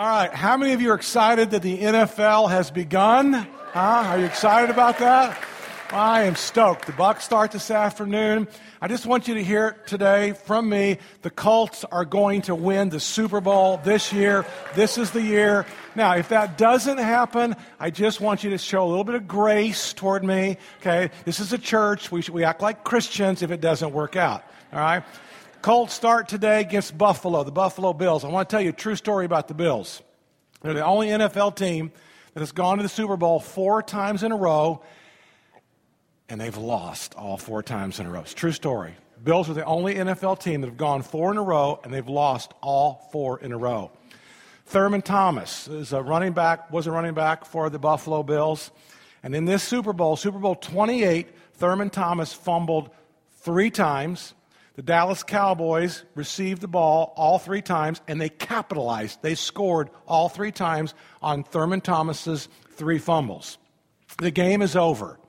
All right, how many of you are excited that the NFL has begun? Huh? Are you excited about that? I am stoked. The Bucs start this afternoon. I just want you to hear today from me the Colts are going to win the Super Bowl this year. This is the year. Now, if that doesn't happen, I just want you to show a little bit of grace toward me. Okay? This is a church. We, should, we act like Christians if it doesn't work out. All right? Colts start today against Buffalo, the Buffalo Bills. I want to tell you a true story about the Bills. They're the only NFL team that has gone to the Super Bowl four times in a row and they've lost all four times in a row. It's a true story. Bills are the only NFL team that have gone four in a row, and they've lost all four in a row. Thurman Thomas is a running back, was a running back for the Buffalo Bills. And in this Super Bowl, Super Bowl 28, Thurman Thomas fumbled three times. The Dallas Cowboys received the ball all three times, and they capitalized. They scored all three times on Thurman Thomas's three fumbles. The game is over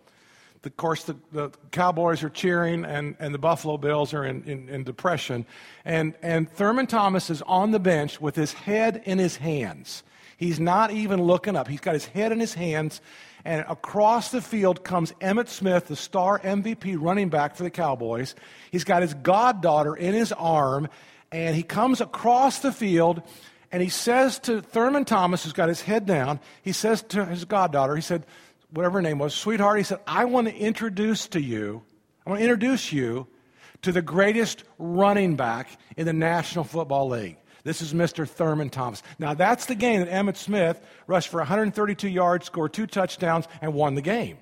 of course, the, the, Cowboys are cheering and, and the Buffalo Bills are in, in, in, depression. And, and Thurman Thomas is on the bench with his head in his hands. He's not even looking up. He's got his head in his hands. And across the field comes Emmitt Smith, the star MVP running back for the Cowboys. He's got his goddaughter in his arm. And he comes across the field and he says to Thurman Thomas, who's got his head down, he says to his goddaughter, he said, whatever her name was, sweetheart, he said, I want to introduce to you, I want to introduce you to the greatest running back in the National Football League. This is Mr. Thurman Thomas. Now, that's the game that Emmitt Smith rushed for 132 yards, scored two touchdowns, and won the game.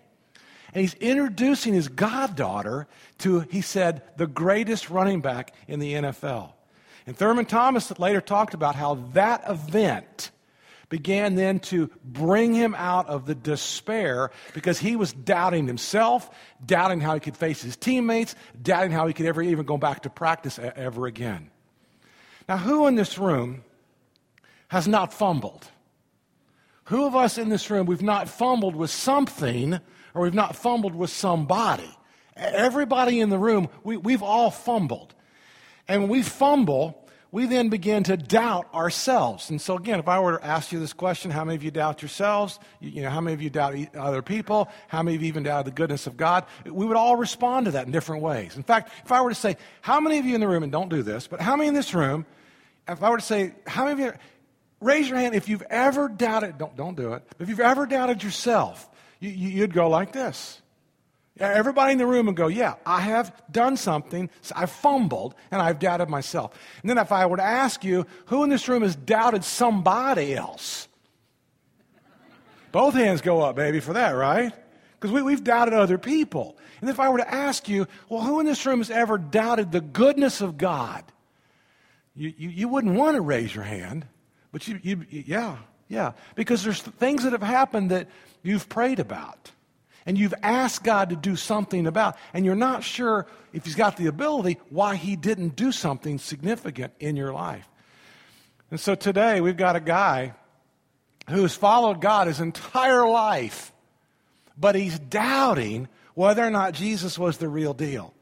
And he's introducing his goddaughter to, he said, the greatest running back in the NFL. And Thurman Thomas later talked about how that event began then to bring him out of the despair because he was doubting himself, doubting how he could face his teammates, doubting how he could ever even go back to practice ever again. Now, who in this room has not fumbled? Who of us in this room, we've not fumbled with something or we've not fumbled with somebody? Everybody in the room, we, we've all fumbled. And when we fumble, we then begin to doubt ourselves. And so, again, if I were to ask you this question, how many of you doubt yourselves? You, you know, how many of you doubt other people? How many of you even doubt the goodness of God? We would all respond to that in different ways. In fact, if I were to say, how many of you in the room, and don't do this, but how many in this room, if I were to say, how many of you, raise your hand if you've ever doubted, don't, don't do it, if you've ever doubted yourself, you, you'd go like this. Everybody in the room would go, Yeah, I have done something. I've fumbled and I've doubted myself. And then if I were to ask you, who in this room has doubted somebody else? Both hands go up, baby, for that, right? Because we, we've doubted other people. And if I were to ask you, well, who in this room has ever doubted the goodness of God? You, you, you wouldn't want to raise your hand, but you, you, yeah, yeah. Because there's things that have happened that you've prayed about and you've asked God to do something about, and you're not sure if He's got the ability, why He didn't do something significant in your life. And so today we've got a guy who has followed God his entire life, but he's doubting whether or not Jesus was the real deal.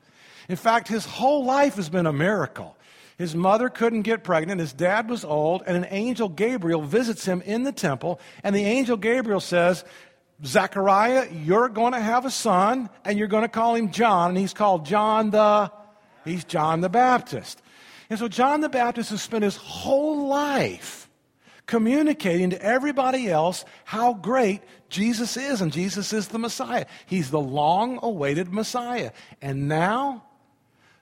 In fact, his whole life has been a miracle. His mother couldn't get pregnant. His dad was old, and an angel Gabriel visits him in the temple. And the angel Gabriel says, Zechariah, you're going to have a son, and you're going to call him John, and he's called John the, he's John the Baptist. And so John the Baptist has spent his whole life communicating to everybody else how great Jesus is, and Jesus is the Messiah. He's the long awaited Messiah. And now,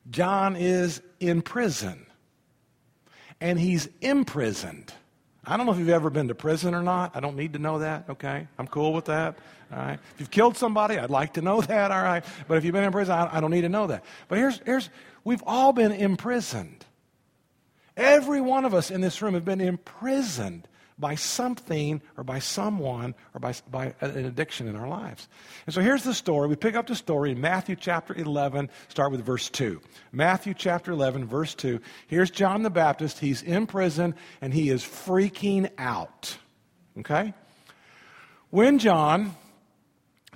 John is in prison, and he's imprisoned. I don't know if you've ever been to prison or not. I don't need to know that, okay? I'm cool with that, all right? If you've killed somebody, I'd like to know that, all right? But if you've been in prison, I don't need to know that. But here's, here's we've all been imprisoned. Every one of us in this room have been imprisoned by something or by someone or by, by an addiction in our lives. And so here's the story. We pick up the story in Matthew chapter 11, start with verse 2. Matthew chapter 11, verse 2. Here's John the Baptist. He's in prison and he is freaking out. Okay? When John,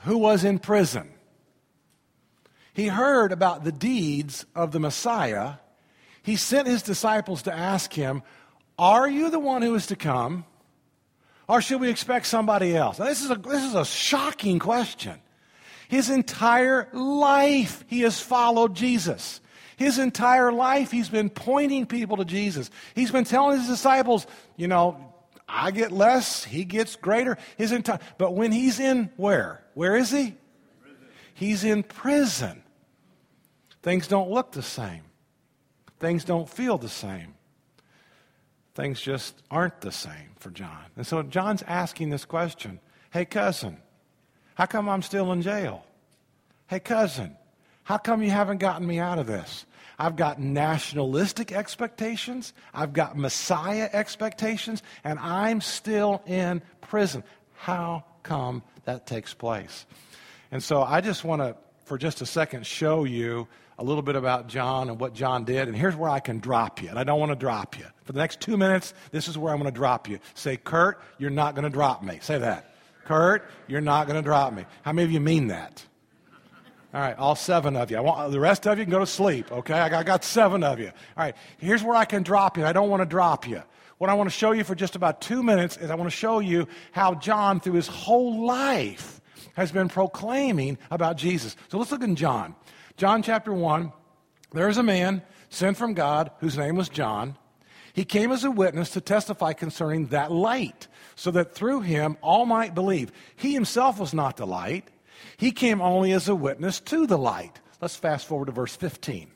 who was in prison, he heard about the deeds of the Messiah, he sent his disciples to ask him, Are you the one who is to come? Or should we expect somebody else? Now, this, is a, this is a shocking question. His entire life, he has followed Jesus. His entire life, he's been pointing people to Jesus. He's been telling his disciples, you know, I get less, he gets greater. His entire, but when he's in where? Where is he? He's in prison. Things don't look the same. Things don't feel the same things just aren't the same for John. And so John's asking this question Hey, cousin, how come I'm still in jail? Hey, cousin, how come you haven't gotten me out of this? I've got nationalistic expectations, I've got Messiah expectations, and I'm still in prison. How come that takes place? And so I just want to, for just a second, show you a little bit about John and what John did. And here's where I can drop you. And I don't want to drop you. For the next two minutes, this is where I'm going to drop you. Say, Kurt, you're not going to drop me. Say that. Kurt, you're not going to drop me. How many of you mean that? All right, all seven of you. I want, the rest of you can go to sleep, okay? I got, seven of you. All right, here's where I can drop you. I don't want to drop you. What I want to show you for just about two minutes is I want to show you how John, through his whole life, has been proclaiming about Jesus. So let's look in John. John chapter 1, there's a man sent from God whose name was John. He came as a witness to testify concerning that light, so that through him all might believe. He himself was not the light, he came only as a witness to the light. Let's fast forward to verse 15.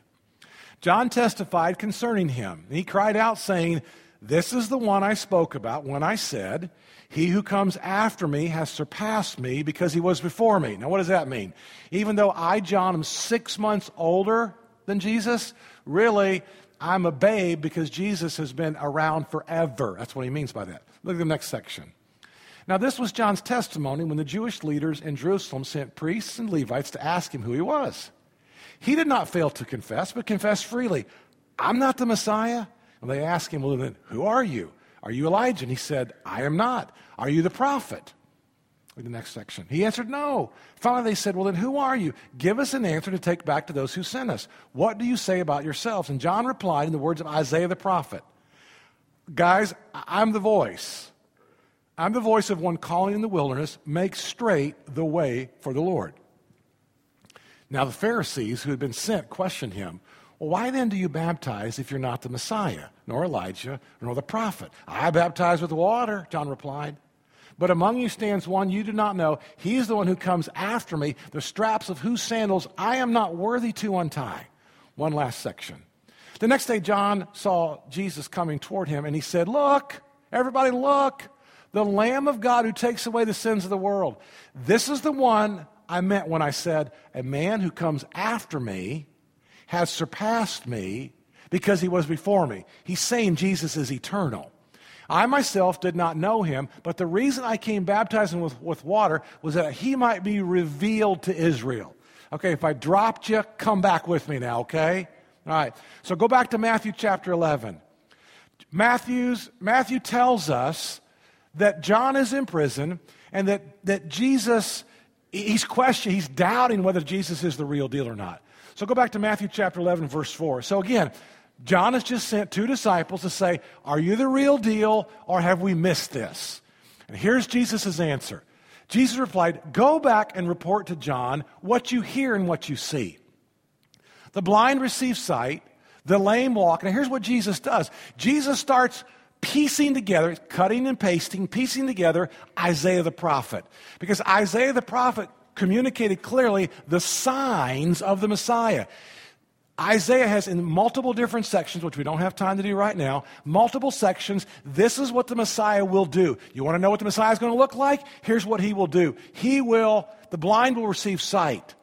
John testified concerning him. He cried out, saying, This is the one I spoke about when I said, he who comes after me has surpassed me because he was before me. Now, what does that mean? Even though I, John, am six months older than Jesus, really, I'm a babe because Jesus has been around forever. That's what he means by that. Look at the next section. Now, this was John's testimony when the Jewish leaders in Jerusalem sent priests and Levites to ask him who he was. He did not fail to confess, but confessed freely, I'm not the Messiah. And they asked him, Well, then, who are you? Are you Elijah? And he said, I am not. Are you the prophet? In the next section. He answered, No. Finally, they said, Well, then who are you? Give us an answer to take back to those who sent us. What do you say about yourselves? And John replied in the words of Isaiah the prophet Guys, I'm the voice. I'm the voice of one calling in the wilderness, make straight the way for the Lord. Now, the Pharisees who had been sent questioned him. Well, why then do you baptize if you're not the Messiah, nor Elijah, nor the prophet? I baptize with water, John replied. But among you stands one you do not know. He is the one who comes after me, the straps of whose sandals I am not worthy to untie. One last section. The next day, John saw Jesus coming toward him, and he said, Look, everybody, look, the Lamb of God who takes away the sins of the world. This is the one I meant when I said, A man who comes after me has surpassed me because he was before me. He's saying Jesus is eternal. I myself did not know him, but the reason I came baptizing with, with water was that he might be revealed to Israel. Okay, if I dropped you, come back with me now, okay? All right. So go back to Matthew chapter 11. Matthew's, Matthew tells us that John is in prison and that, that Jesus, he's questioning, he's doubting whether Jesus is the real deal or not. So go back to Matthew chapter 11, verse 4. So again, John has just sent two disciples to say, Are you the real deal or have we missed this? And here's Jesus' answer. Jesus replied, Go back and report to John what you hear and what you see. The blind receive sight, the lame walk. Now here's what Jesus does Jesus starts piecing together, cutting and pasting, piecing together Isaiah the prophet. Because Isaiah the prophet communicated clearly the signs of the Messiah. Isaiah has in multiple different sections, which we don't have time to do right now, multiple sections. This is what the Messiah will do. You want to know what the Messiah is going to look like? Here's what he will do. He will, the blind will receive sight.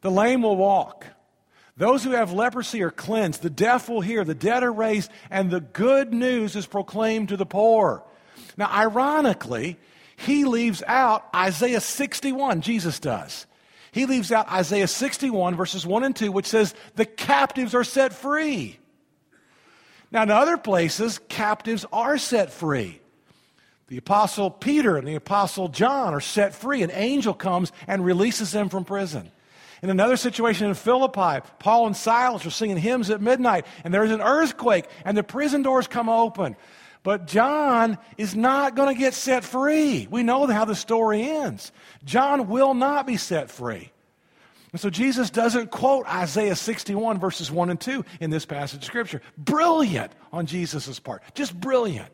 The lame will walk. Those who have leprosy are cleansed. The deaf will hear. The dead are raised. And the good news is proclaimed to the poor. Now, ironically, he leaves out Isaiah 61, Jesus does. He leaves out Isaiah 61, verses 1 and 2, which says, The captives are set free. Now, in other places, captives are set free. The Apostle Peter and the Apostle John are set free. An angel comes and releases them from prison. In another situation in Philippi, Paul and Silas are singing hymns at midnight, and there's an earthquake, and the prison doors come open. But John is not going to get set free. We know how the story ends. John will not be set free. And so Jesus doesn't quote Isaiah 61, verses 1 and 2 in this passage of Scripture. Brilliant on Jesus' part. Just brilliant.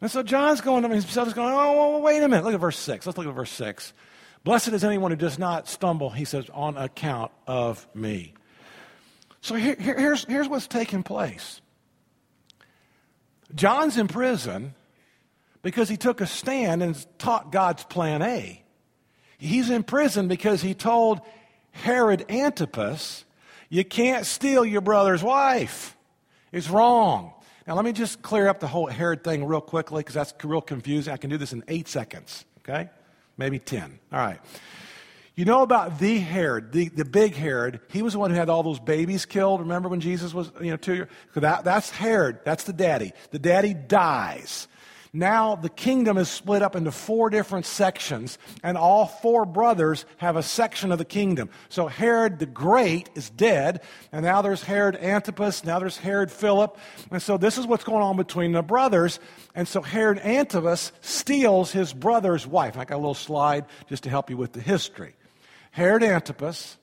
And so John's going to himself, he's going, oh, wait a minute. Look at verse 6. Let's look at verse 6. Blessed is anyone who does not stumble, he says, on account of me. So here, here, here's, here's what's taking place John's in prison because he took a stand and taught God's plan A. He's in prison because he told Herod Antipas, You can't steal your brother's wife. It's wrong. Now, let me just clear up the whole Herod thing real quickly because that's real confusing. I can do this in eight seconds, okay? Maybe 10. All right. You know about the Herod, the, the big Herod. He was the one who had all those babies killed. Remember when Jesus was, you know, two years? That, that's Herod. That's the daddy. The daddy dies. Now the kingdom is split up into four different sections, and all four brothers have a section of the kingdom. So Herod the Great is dead, and now there's Herod Antipas, now there's Herod Philip. And so this is what's going on between the brothers. And so Herod Antipas steals his brother's wife. I got a little slide just to help you with the history. Herod Antipas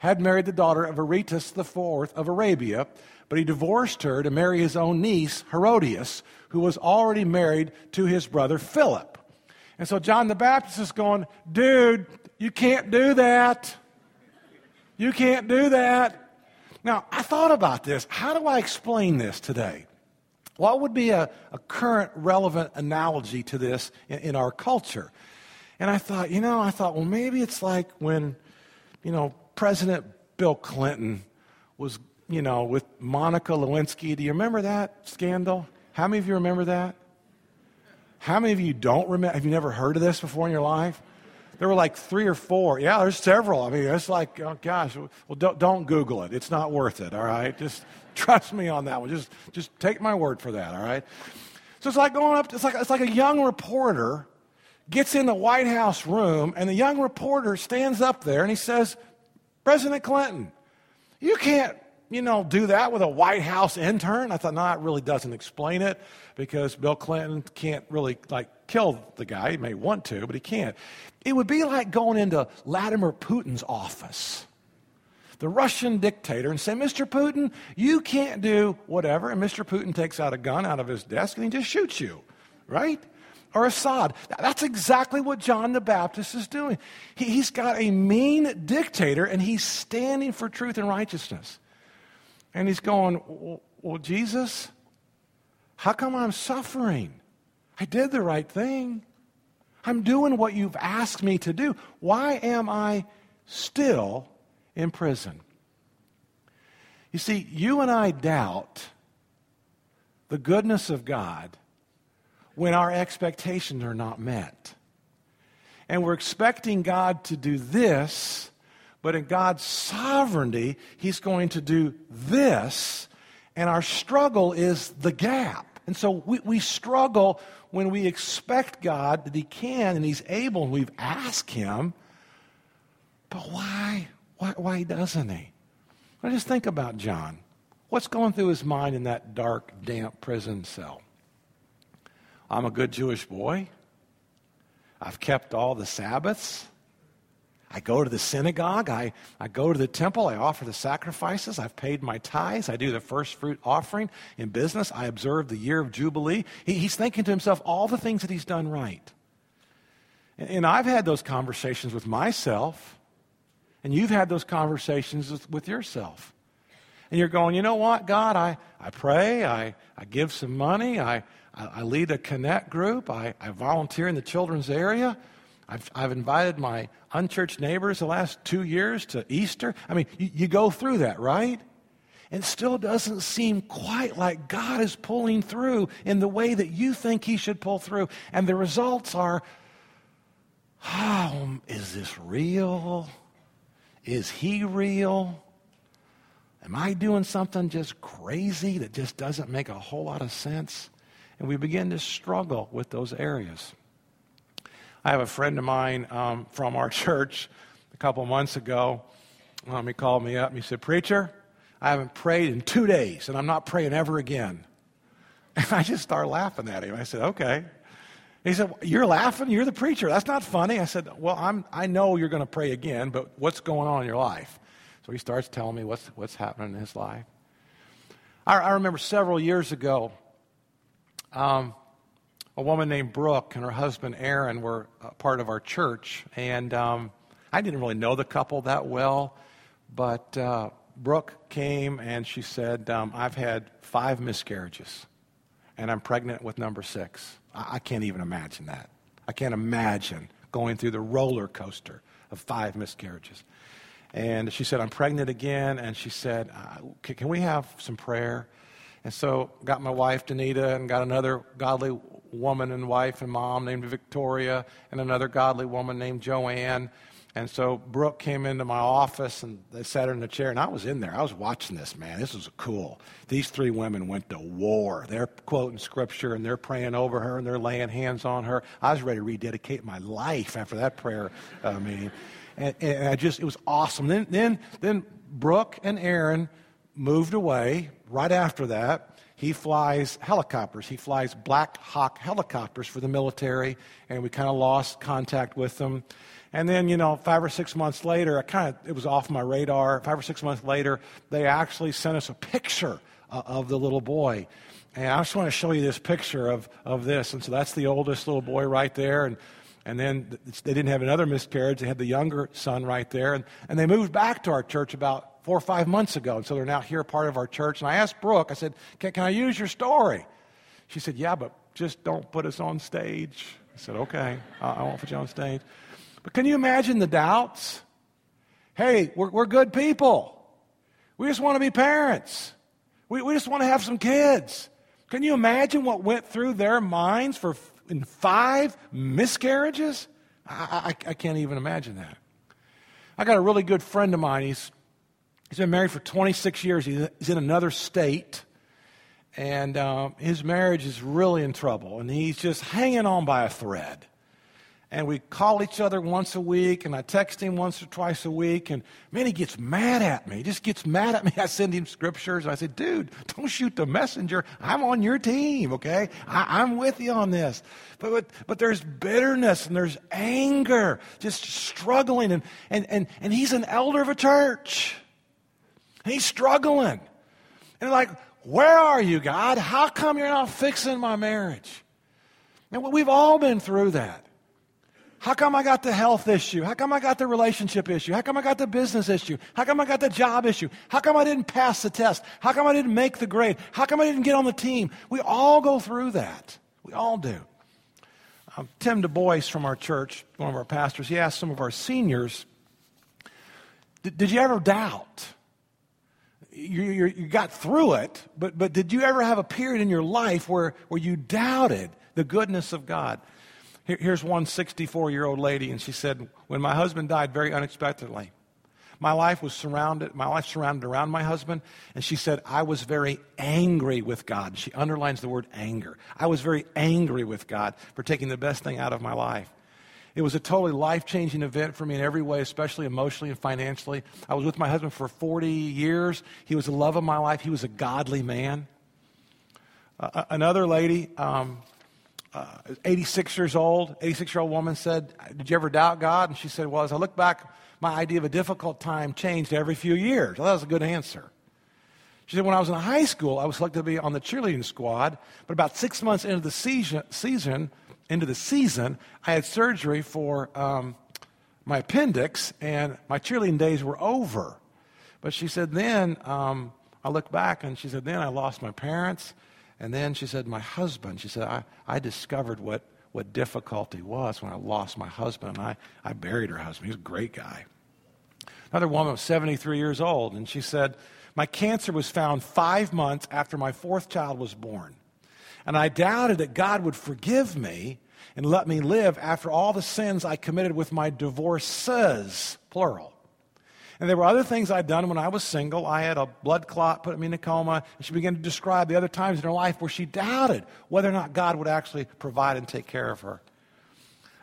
had married the daughter of Aretas IV of Arabia, but he divorced her to marry his own niece, Herodias, who was already married to his brother Philip. And so John the Baptist is going, dude, you can't do that. You can't do that. Now, I thought about this. How do I explain this today? What would be a, a current relevant analogy to this in, in our culture? And I thought, you know, I thought, well, maybe it's like when, you know, President Bill Clinton was, you know, with Monica Lewinsky. Do you remember that scandal? How many of you remember that? How many of you don't remember? Have you never heard of this before in your life? There were like three or four. Yeah, there's several. I mean, it's like, oh gosh, well, don't, don't Google it. It's not worth it, all right? Just trust me on that one. Just, just take my word for that, all right? So it's like going up, it's like, it's like a young reporter gets in the White House room, and the young reporter stands up there and he says, President Clinton, you can't you know, do that with a White House intern? I thought, no, it really doesn't explain it because Bill Clinton can't really, like, kill the guy. He may want to, but he can't. It would be like going into Vladimir Putin's office, the Russian dictator, and say, Mr. Putin, you can't do whatever. And Mr. Putin takes out a gun out of his desk and he just shoots you, right? Or Assad. That's exactly what John the Baptist is doing. He, has got a mean dictator and he's standing for truth and righteousness. And he's going, Well, Jesus, how come I'm suffering? I did the right thing. I'm doing what you've asked me to do. Why am I still in prison? You see, you and I doubt the goodness of God when our expectations are not met. And we're expecting God to do this but in God's sovereignty, He's going to do this, and our struggle is the gap. And so we, we struggle when we expect God that He can and He's able, and we've asked Him, but why? Why, why doesn't He? I just think about John. What's going through his mind in that dark, damp prison cell? I'm a good Jewish boy. I've kept all the Sabbaths. I go to the synagogue, I, I go to the temple, I offer the sacrifices, I've paid my tithes, I do the first fruit offering in business, I observe the year of Jubilee. He, he's thinking to himself all the things that he's done right. And, and I've had those conversations with myself, and you've had those conversations with, with yourself. And you're going, you know what, God, I, I pray, I, I give some money, I, I, I lead a connect group, I, I volunteer in the children's area. I've, I've invited my unchurched neighbors the last two years to Easter. I mean, you, you go through that, right? And it still doesn't seem quite like God is pulling through in the way that you think He should pull through. And the results are oh, is this real? Is He real? Am I doing something just crazy that just doesn't make a whole lot of sense? And we begin to struggle with those areas. I have a friend of mine um, from our church a couple months ago. Um, he called me up and he said, Preacher, I haven't prayed in two days, and I'm not praying ever again. And I just started laughing at him. I said, Okay. He said, You're laughing? You're the preacher. That's not funny. I said, Well, I'm, I know you're going to pray again, but what's going on in your life? So he starts telling me what's, what's happening in his life. I, I remember several years ago, um, a woman named Brooke and her husband Aaron were part of our church. And um, I didn't really know the couple that well, but uh, Brooke came and she said, um, I've had five miscarriages, and I'm pregnant with number six. I, I can't even imagine that. I can't imagine going through the roller coaster of five miscarriages. And she said, I'm pregnant again. And she said, Can we have some prayer? And so got my wife, Danita, and got another godly woman and wife and mom named Victoria, and another godly woman named Joanne. And so Brooke came into my office and they sat her in the chair, and I was in there. I was watching this, man. This was cool. These three women went to war. They're quoting scripture and they're praying over her and they're laying hands on her. I was ready to rededicate my life after that prayer uh, meeting. And, and I just, it was awesome. Then, then, then Brooke and Aaron moved away right after that. He flies helicopters. He flies Black Hawk helicopters for the military, and we kind of lost contact with them. And then, you know, five or six months later, I kind of, it was off my radar. Five or six months later, they actually sent us a picture uh, of the little boy. And I just want to show you this picture of, of this. And so that's the oldest little boy right there. And, and then they didn't have another miscarriage. They had the younger son right there. And, and they moved back to our church about four or five months ago. And so they're now here, part of our church. And I asked Brooke, I said, can, can I use your story? She said, Yeah, but just don't put us on stage. I said, Okay, I, I won't put you on stage. But can you imagine the doubts? Hey, we're, we're good people. We just want to be parents. We, we just want to have some kids. Can you imagine what went through their minds for in five miscarriages? I, I, I can't even imagine that. I got a really good friend of mine. He's, he's been married for 26 years. He's, in another state. And um, his marriage is really in trouble. And he's just hanging on by a thread and we call each other once a week, and I text him once or twice a week, and man, he gets mad at me. He just gets mad at me. I send him scriptures, and I say, dude, don't shoot the messenger. I'm on your team, okay? I, am with you on this. But, but, but there's bitterness and there's anger, just struggling, and, and, and, and he's an elder of a church. He's struggling. And like, where are you, God? How come you're not fixing my marriage? And we've all been through that. How come I got the health issue? How come I got the relationship issue? How come I got the business issue? How come I got the job issue? How come I didn't pass the test? How come I didn't make the grade? How come I didn't get on the team? We all go through that. We all do. Um, Tim Du Bois from our church, one of our pastors, he asked some of our seniors, Did you ever doubt? You, you, you got through it, but, but did you ever have a period in your life where, where you doubted the goodness of God? Here, here's one 64 year old lady, and she said, When my husband died very unexpectedly, my life was surrounded, my life surrounded around my husband, and she said, I was very angry with God. She underlines the word anger. I was very angry with God for taking the best thing out of my life. It was a totally life changing event for me in every way, especially emotionally and financially. I was with my husband for 40 years. He was the love of my life, he was a godly man. Uh, another lady, um, uh, 86 years old, 86 year old woman said, Did you ever doubt God? And she said, Well, as I look back, my idea of a difficult time changed every few years. Well, that was a good answer. She said, When I was in high school, I was selected to be on the cheerleading squad, but about six months into the season, season into the season, I had surgery for um, my appendix, and my cheerleading days were over. But she said, Then um, I look back, and she said, Then I lost my parents. And then she said, My husband. She said, I, I discovered what, what difficulty was when I lost my husband. And I, I buried her husband. He was a great guy. Another woman was 73 years old, and she said, My cancer was found five months after my fourth child was born. And I doubted that God would forgive me and let me live after all the sins I committed with my divorces, plural. And there were other things I'd done when I was single. I had a blood clot, put me in a coma, and she began to describe the other times in her life where she doubted whether or not God would actually provide and take care of her.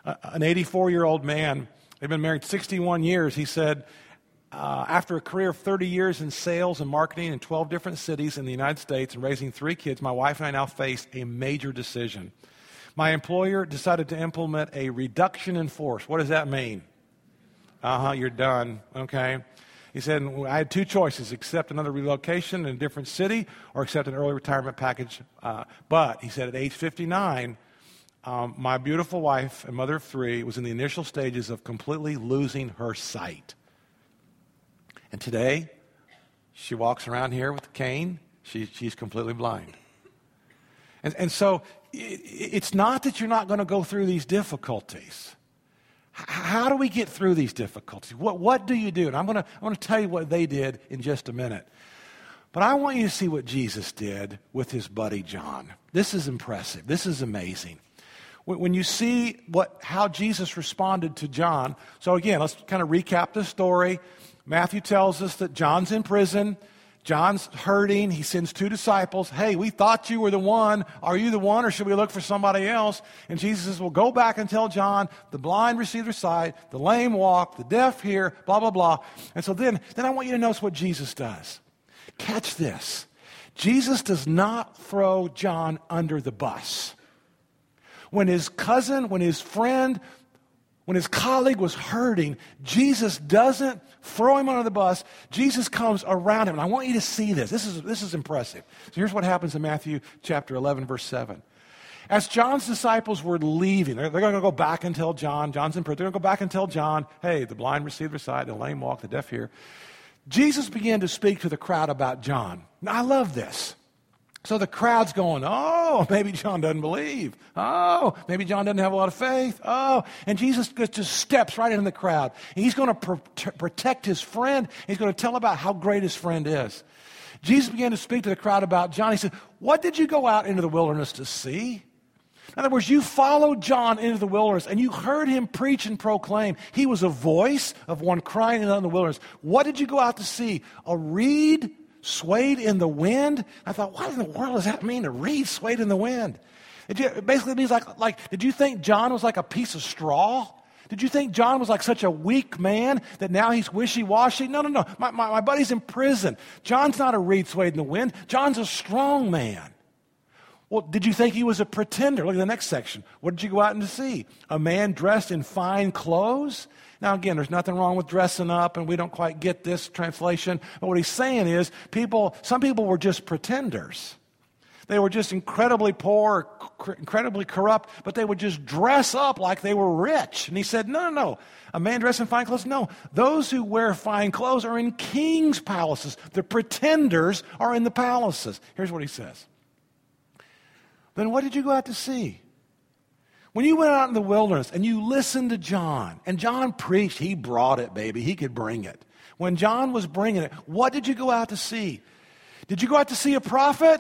An 84 year old man, they'd been married 61 years, he said, uh, after a career of 30 years in sales and marketing in 12 different cities in the United States and raising three kids, my wife and I now face a major decision. My employer decided to implement a reduction in force. What does that mean? Uh huh, you're done. Okay. He said, I had two choices accept another relocation in a different city or accept an early retirement package. Uh, but he said, at age 59, um, my beautiful wife and mother of three was in the initial stages of completely losing her sight. And today, she walks around here with a cane. She, she's completely blind. And, and so it, it's not that you're not going to go through these difficulties. H- how do we get through these difficulties? What, what do you do? And I'm going to I'm going to tell you what they did in just a minute. But I want you to see what Jesus did with his buddy John. This is impressive. This is amazing. When you see what, how Jesus responded to John, so again, let's kind of recap the story. Matthew tells us that John's in prison. John's hurting. He sends two disciples. Hey, we thought you were the one. Are you the one, or should we look for somebody else? And Jesus says, Well, go back and tell John the blind receive their sight, the lame walk, the deaf hear, blah, blah, blah. And so then, then I want you to notice what Jesus does. Catch this Jesus does not throw John under the bus. When his cousin, when his friend, when his colleague was hurting, Jesus doesn't throw him under the bus. Jesus comes around him. And I want you to see this. This is, this is impressive. So here's what happens in Matthew chapter 11, verse 7. As John's disciples were leaving, they're, they're going to go back and tell John, John's in prison, they're going to go back and tell John, hey, the blind receive their sight, the lame walk, the deaf hear. Jesus began to speak to the crowd about John. Now, I love this. So the crowd's going, oh, maybe John doesn't believe. Oh, maybe John doesn't have a lot of faith. Oh, and Jesus just steps right into the crowd. He's going to pro- protect his friend. He's going to tell about how great his friend is. Jesus began to speak to the crowd about John. He said, What did you go out into the wilderness to see? In other words, you followed John into the wilderness and you heard him preach and proclaim. He was a voice of one crying in the wilderness. What did you go out to see? A reed swayed in the wind. I thought, what in the world does that mean? A reed swayed in the wind. It basically means like, like, did you think John was like a piece of straw? Did you think John was like such a weak man that now he's wishy washy? No, no, no. My, my, my buddy's in prison. John's not a reed swayed in the wind. John's a strong man. Well, did you think he was a pretender? Look at the next section. What did you go out and see? A man dressed in fine clothes? Now, again, there's nothing wrong with dressing up, and we don't quite get this translation. But what he's saying is, people, some people were just pretenders. They were just incredibly poor, incredibly corrupt, but they would just dress up like they were rich. And he said, No, no, no. A man dressed in fine clothes? No. Those who wear fine clothes are in king's palaces. The pretenders are in the palaces. Here's what he says. Then what did you go out to see? When you went out in the wilderness and you listened to John, and John preached, he brought it, baby. He could bring it. When John was bringing it, what did you go out to see? Did you go out to see a prophet?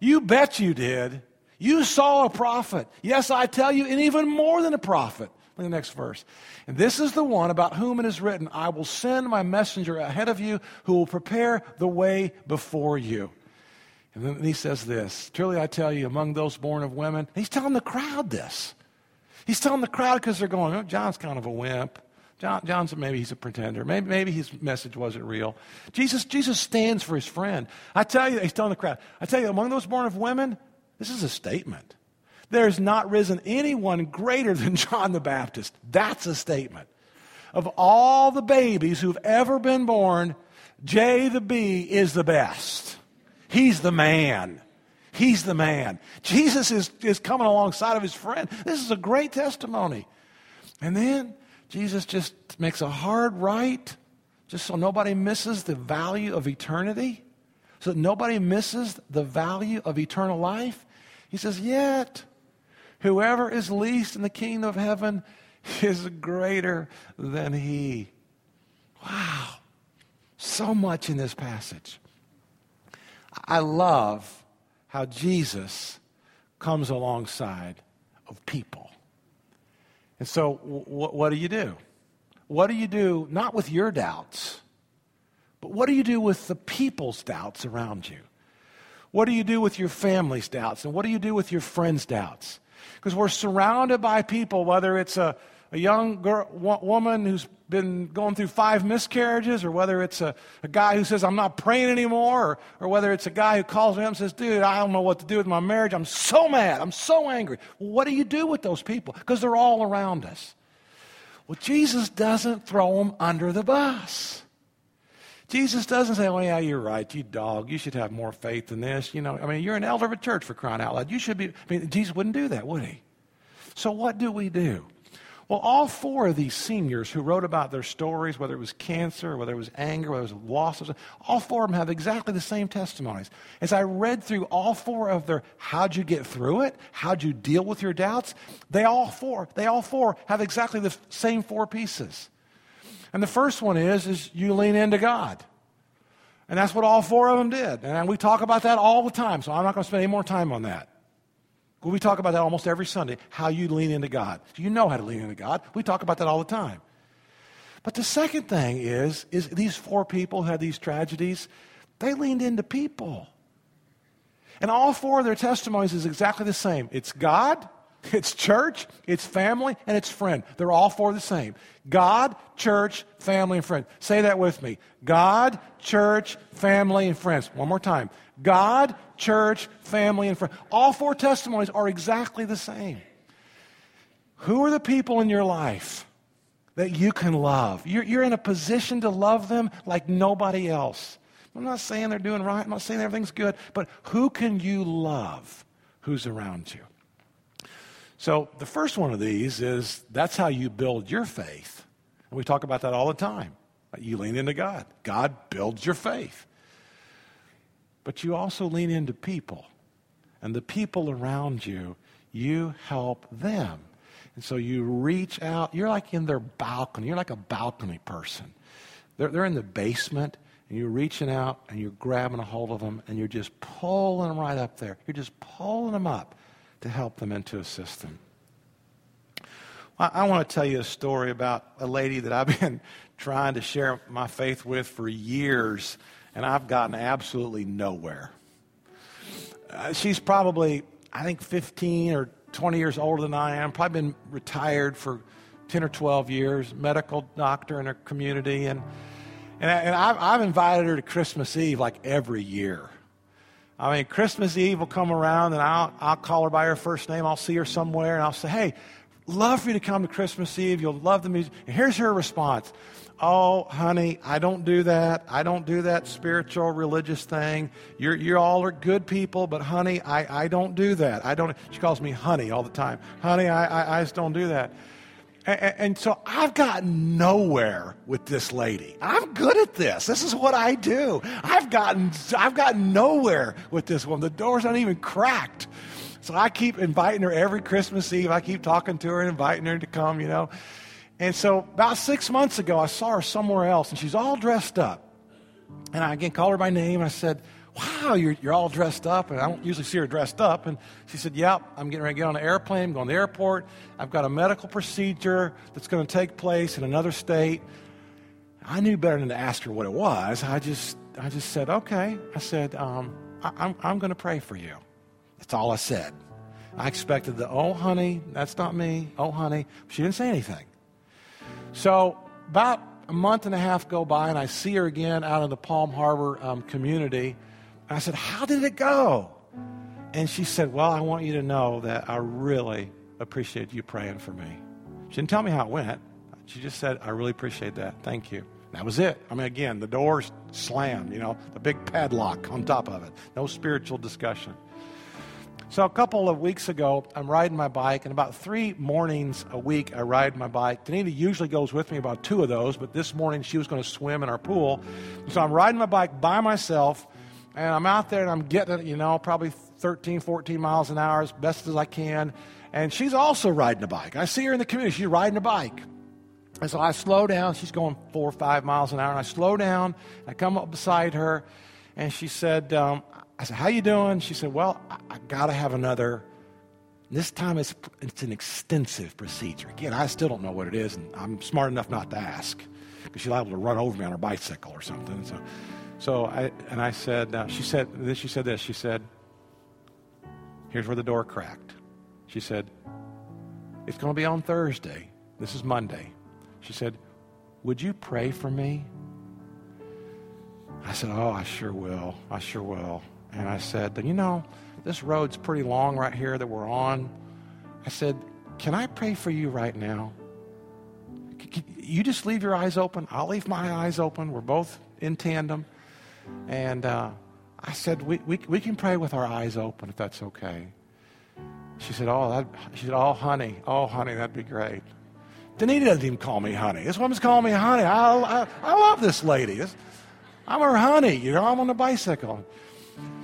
You bet you did. You saw a prophet. Yes, I tell you, and even more than a prophet. Look at the next verse. And this is the one about whom it is written, I will send my messenger ahead of you who will prepare the way before you. And then he says this Truly I tell you, among those born of women, he's telling the crowd this. He's telling the crowd because they're going, oh, John's kind of a wimp. John, John's maybe he's a pretender. Maybe, maybe his message wasn't real. Jesus, Jesus stands for his friend. I tell you, he's telling the crowd, I tell you, among those born of women, this is a statement. There's not risen anyone greater than John the Baptist. That's a statement. Of all the babies who've ever been born, J the B is the best. He's the man. He's the man. Jesus is, is coming alongside of his friend. This is a great testimony. And then Jesus just makes a hard right, just so nobody misses the value of eternity, so that nobody misses the value of eternal life. He says, Yet, whoever is least in the kingdom of heaven is greater than he. Wow. So much in this passage. I love how Jesus comes alongside of people. And so, w- what do you do? What do you do, not with your doubts, but what do you do with the people's doubts around you? What do you do with your family's doubts? And what do you do with your friends' doubts? Because we're surrounded by people, whether it's a, a young girl, woman who's been going through five miscarriages, or whether it's a, a guy who says, I'm not praying anymore, or, or whether it's a guy who calls me up and says, Dude, I don't know what to do with my marriage. I'm so mad. I'm so angry. Well, what do you do with those people? Because they're all around us. Well, Jesus doesn't throw them under the bus. Jesus doesn't say, well, yeah, you're right, you dog. You should have more faith than this. You know, I mean, you're an elder of a church for crying out loud. You should be. I mean, Jesus wouldn't do that, would he? So what do we do? Well, all four of these seniors who wrote about their stories, whether it was cancer, whether it was anger, whether it was loss, all four of them have exactly the same testimonies. As I read through all four of their how'd you get through it, how'd you deal with your doubts, they all four, they all four have exactly the same four pieces. And the first one is, is you lean into God. And that's what all four of them did. And we talk about that all the time, so I'm not going to spend any more time on that. We talk about that almost every Sunday, how you lean into God. Do you know how to lean into God. We talk about that all the time. But the second thing is, is these four people had these tragedies, they leaned into people. And all four of their testimonies is exactly the same. It's God, it's church, it's family, and it's friend. They're all four the same. God, church, family, and friends. Say that with me. God, church, family, and friends. One more time. God, church, family, and friends. All four testimonies are exactly the same. Who are the people in your life that you can love? You're, you're in a position to love them like nobody else. I'm not saying they're doing right, I'm not saying everything's good, but who can you love who's around you? So, the first one of these is that's how you build your faith. And we talk about that all the time. You lean into God, God builds your faith. But you also lean into people. And the people around you, you help them. And so you reach out. You're like in their balcony. You're like a balcony person. They're, they're in the basement, and you're reaching out and you're grabbing a hold of them, and you're just pulling them right up there. You're just pulling them up to help them into a system. I, I want to tell you a story about a lady that I've been trying to share my faith with for years and I've gotten absolutely nowhere. Uh, she's probably, I think, 15 or 20 years older than I am, probably been retired for 10 or 12 years, medical doctor in her community. And, and, I, and I've, I've invited her to Christmas Eve like every year. I mean, Christmas Eve will come around and I'll, I'll call her by her first name. I'll see her somewhere and I'll say, hey, love for you to come to Christmas Eve. You'll love the music. And here's her response Oh, honey, I don't do that. I don't do that spiritual, religious thing. You're, you all are good people, but honey, I, I don't do that. I don't. She calls me honey all the time. Honey, I, I, I just don't do that. And, so I've gotten nowhere with this lady. I'm good at this. This is what I do. I've gotten, I've gotten nowhere with this one. The door's not even cracked. So I keep inviting her every Christmas Eve. I keep talking to her and inviting her to come, you know. And so about six months ago, I saw her somewhere else, and she's all dressed up. And I again called her by name, and I said, Wow, you're, you're all dressed up. And I don't usually see her dressed up. And she said, Yep, I'm getting ready to get on an airplane, I'm going to the airport. I've got a medical procedure that's going to take place in another state. I knew better than to ask her what it was. I just, I just said, Okay. I said, um, I, I'm, I'm going to pray for you. That's all I said. I expected the, oh, honey, that's not me. Oh, honey. She didn't say anything. So about a month and a half go by, and I see her again out in the Palm Harbor um, community. And I said, How did it go? And she said, Well, I want you to know that I really appreciate you praying for me. She didn't tell me how it went. She just said, I really appreciate that. Thank you. That was it. I mean, again, the door slammed, you know, the big padlock on top of it. No spiritual discussion. So, a couple of weeks ago, I'm riding my bike, and about three mornings a week, I ride my bike. Danita usually goes with me about two of those, but this morning she was going to swim in our pool. So, I'm riding my bike by myself, and I'm out there and I'm getting it, you know, probably 13, 14 miles an hour as best as I can. And she's also riding a bike. I see her in the community, she's riding a bike. And so I slow down. She's going four or five miles an hour. And I slow down. I come up beside her. And she said, um, I said, How you doing? She said, Well, I, I got to have another. This time it's, it's an extensive procedure. Again, I still don't know what it is, and I'm smart enough not to ask because she's liable to run over me on her bicycle or something. So, so I, and I said, uh, she said, then she said this. She said, Here's where the door cracked. She said, It's going to be on Thursday. This is Monday. She said, Would you pray for me? I said, Oh, I sure will. I sure will. And I said, You know, this road's pretty long right here that we're on. I said, Can I pray for you right now? You just leave your eyes open. I'll leave my eyes open. We're both in tandem. And uh, I said, we, we, we can pray with our eyes open if that's okay. She said, Oh, that, she said, Oh, honey. Oh, honey, that'd be great. Danita doesn't even call me honey. This woman's calling me honey. I, I, I love this lady. This, I'm her honey. You know, I'm on a bicycle.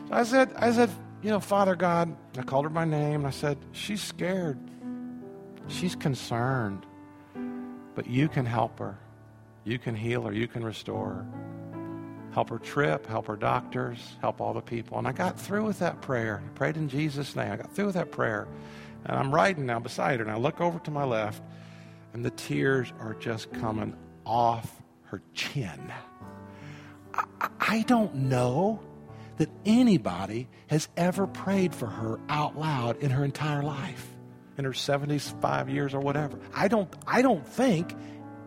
So I said, I said, you know, Father God, I called her by name. and I said, she's scared. She's concerned. But you can help her. You can heal her. You can restore her. Help her trip, help her doctors, help all the people. And I got through with that prayer. I prayed in Jesus' name. I got through with that prayer. And I'm riding now beside her, and I look over to my left, and the tears are just coming off her chin. I, I don't know that anybody has ever prayed for her out loud in her entire life, in her 75 years or whatever. I don't, I don't think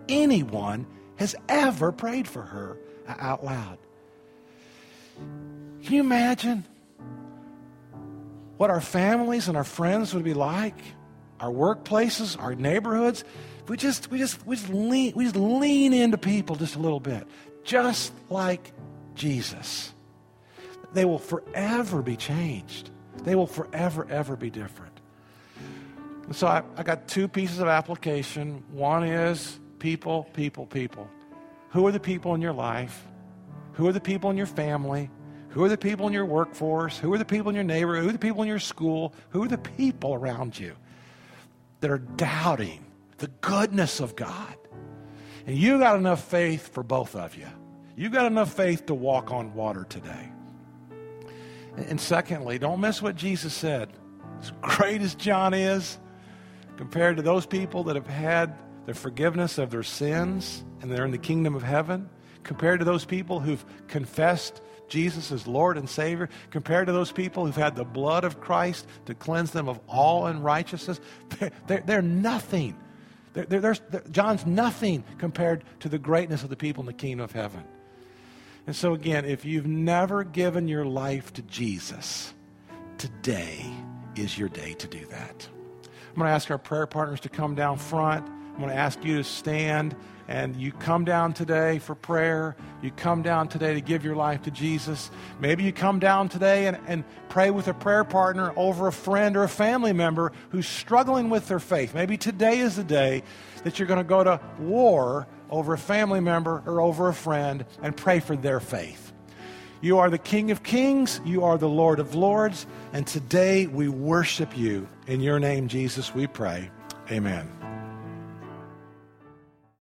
anyone has ever prayed for her out loud. Can you imagine what our families and our friends would be like? Our workplaces, our neighborhoods. We just, we just, we just lean, we just lean into people just a little bit, just like Jesus they will forever be changed. They will forever, ever be different. And so I, I got two pieces of application. One is people, people, people. Who are the people in your life? Who are the people in your family? Who are the people in your workforce? Who are the people in your neighborhood? Who are the people in your school? Who are the people around you that are doubting the goodness of God? And you got enough faith for both of you. You got enough faith to walk on water today. And secondly, don't miss what Jesus said. As great as John is, compared to those people that have had the forgiveness of their sins and they're in the kingdom of heaven, compared to those people who've confessed Jesus as Lord and Savior, compared to those people who've had the blood of Christ to cleanse them of all unrighteousness, they're, they're, they're nothing. They're, they're, John's nothing compared to the greatness of the people in the kingdom of heaven. And so, again, if you've never given your life to Jesus, today is your day to do that. I'm going to ask our prayer partners to come down front. I'm going to ask you to stand and you come down today for prayer. You come down today to give your life to Jesus. Maybe you come down today and, and pray with a prayer partner over a friend or a family member who's struggling with their faith. Maybe today is the day that you're going to go to war over a family member or over a friend and pray for their faith. You are the King of Kings, you are the Lord of Lords, and today we worship you. In your name, Jesus, we pray. Amen.